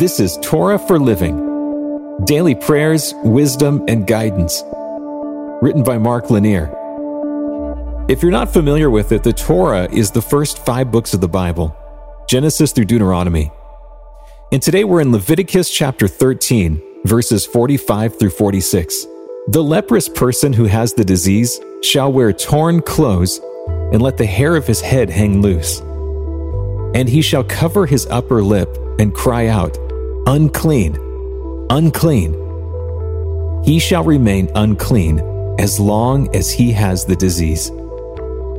This is Torah for Living Daily Prayers, Wisdom, and Guidance. Written by Mark Lanier. If you're not familiar with it, the Torah is the first five books of the Bible Genesis through Deuteronomy. And today we're in Leviticus chapter 13, verses 45 through 46. The leprous person who has the disease shall wear torn clothes and let the hair of his head hang loose. And he shall cover his upper lip and cry out, Unclean, unclean. He shall remain unclean as long as he has the disease.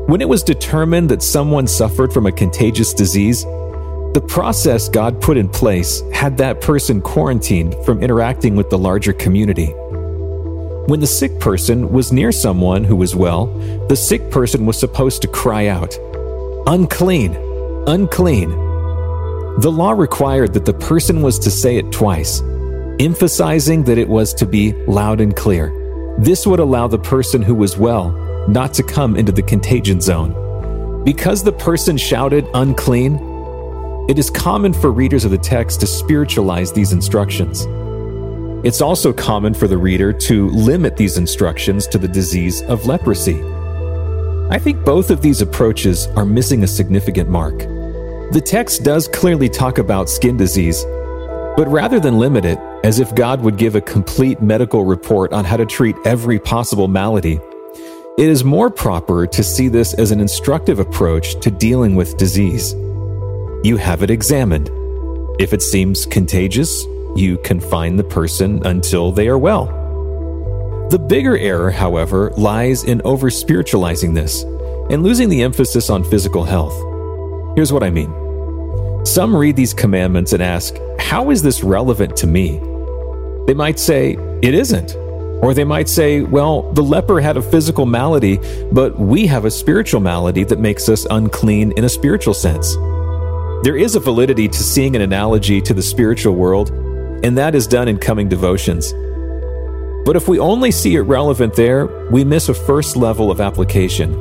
When it was determined that someone suffered from a contagious disease, the process God put in place had that person quarantined from interacting with the larger community. When the sick person was near someone who was well, the sick person was supposed to cry out, Unclean, unclean. The law required that the person was to say it twice, emphasizing that it was to be loud and clear. This would allow the person who was well not to come into the contagion zone. Because the person shouted unclean, it is common for readers of the text to spiritualize these instructions. It's also common for the reader to limit these instructions to the disease of leprosy. I think both of these approaches are missing a significant mark. The text does clearly talk about skin disease, but rather than limit it, as if God would give a complete medical report on how to treat every possible malady, it is more proper to see this as an instructive approach to dealing with disease you have it examined. If it seems contagious, you confine the person until they are well. The bigger error, however, lies in over spiritualizing this and losing the emphasis on physical health. Here's what I mean. Some read these commandments and ask, How is this relevant to me? They might say, It isn't. Or they might say, Well, the leper had a physical malady, but we have a spiritual malady that makes us unclean in a spiritual sense. There is a validity to seeing an analogy to the spiritual world, and that is done in coming devotions. But if we only see it relevant there, we miss a first level of application.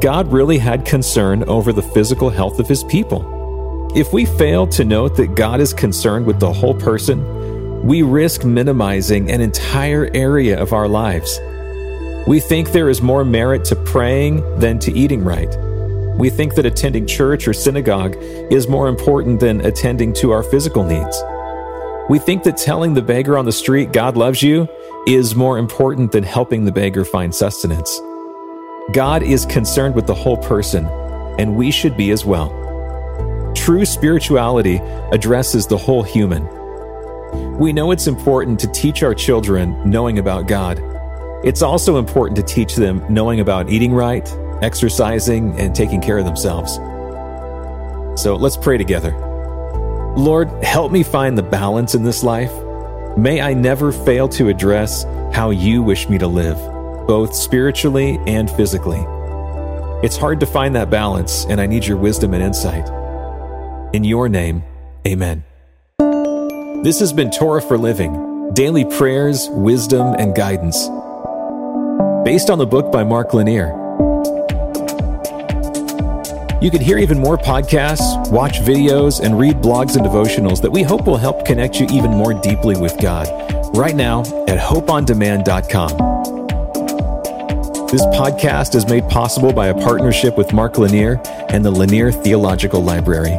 God really had concern over the physical health of his people. If we fail to note that God is concerned with the whole person, we risk minimizing an entire area of our lives. We think there is more merit to praying than to eating right. We think that attending church or synagogue is more important than attending to our physical needs. We think that telling the beggar on the street God loves you is more important than helping the beggar find sustenance. God is concerned with the whole person, and we should be as well. True spirituality addresses the whole human. We know it's important to teach our children knowing about God. It's also important to teach them knowing about eating right, exercising, and taking care of themselves. So let's pray together. Lord, help me find the balance in this life. May I never fail to address how you wish me to live, both spiritually and physically. It's hard to find that balance, and I need your wisdom and insight. In your name, amen. This has been Torah for Living daily prayers, wisdom, and guidance. Based on the book by Mark Lanier. You can hear even more podcasts, watch videos, and read blogs and devotionals that we hope will help connect you even more deeply with God right now at hopeondemand.com. This podcast is made possible by a partnership with Mark Lanier and the Lanier Theological Library.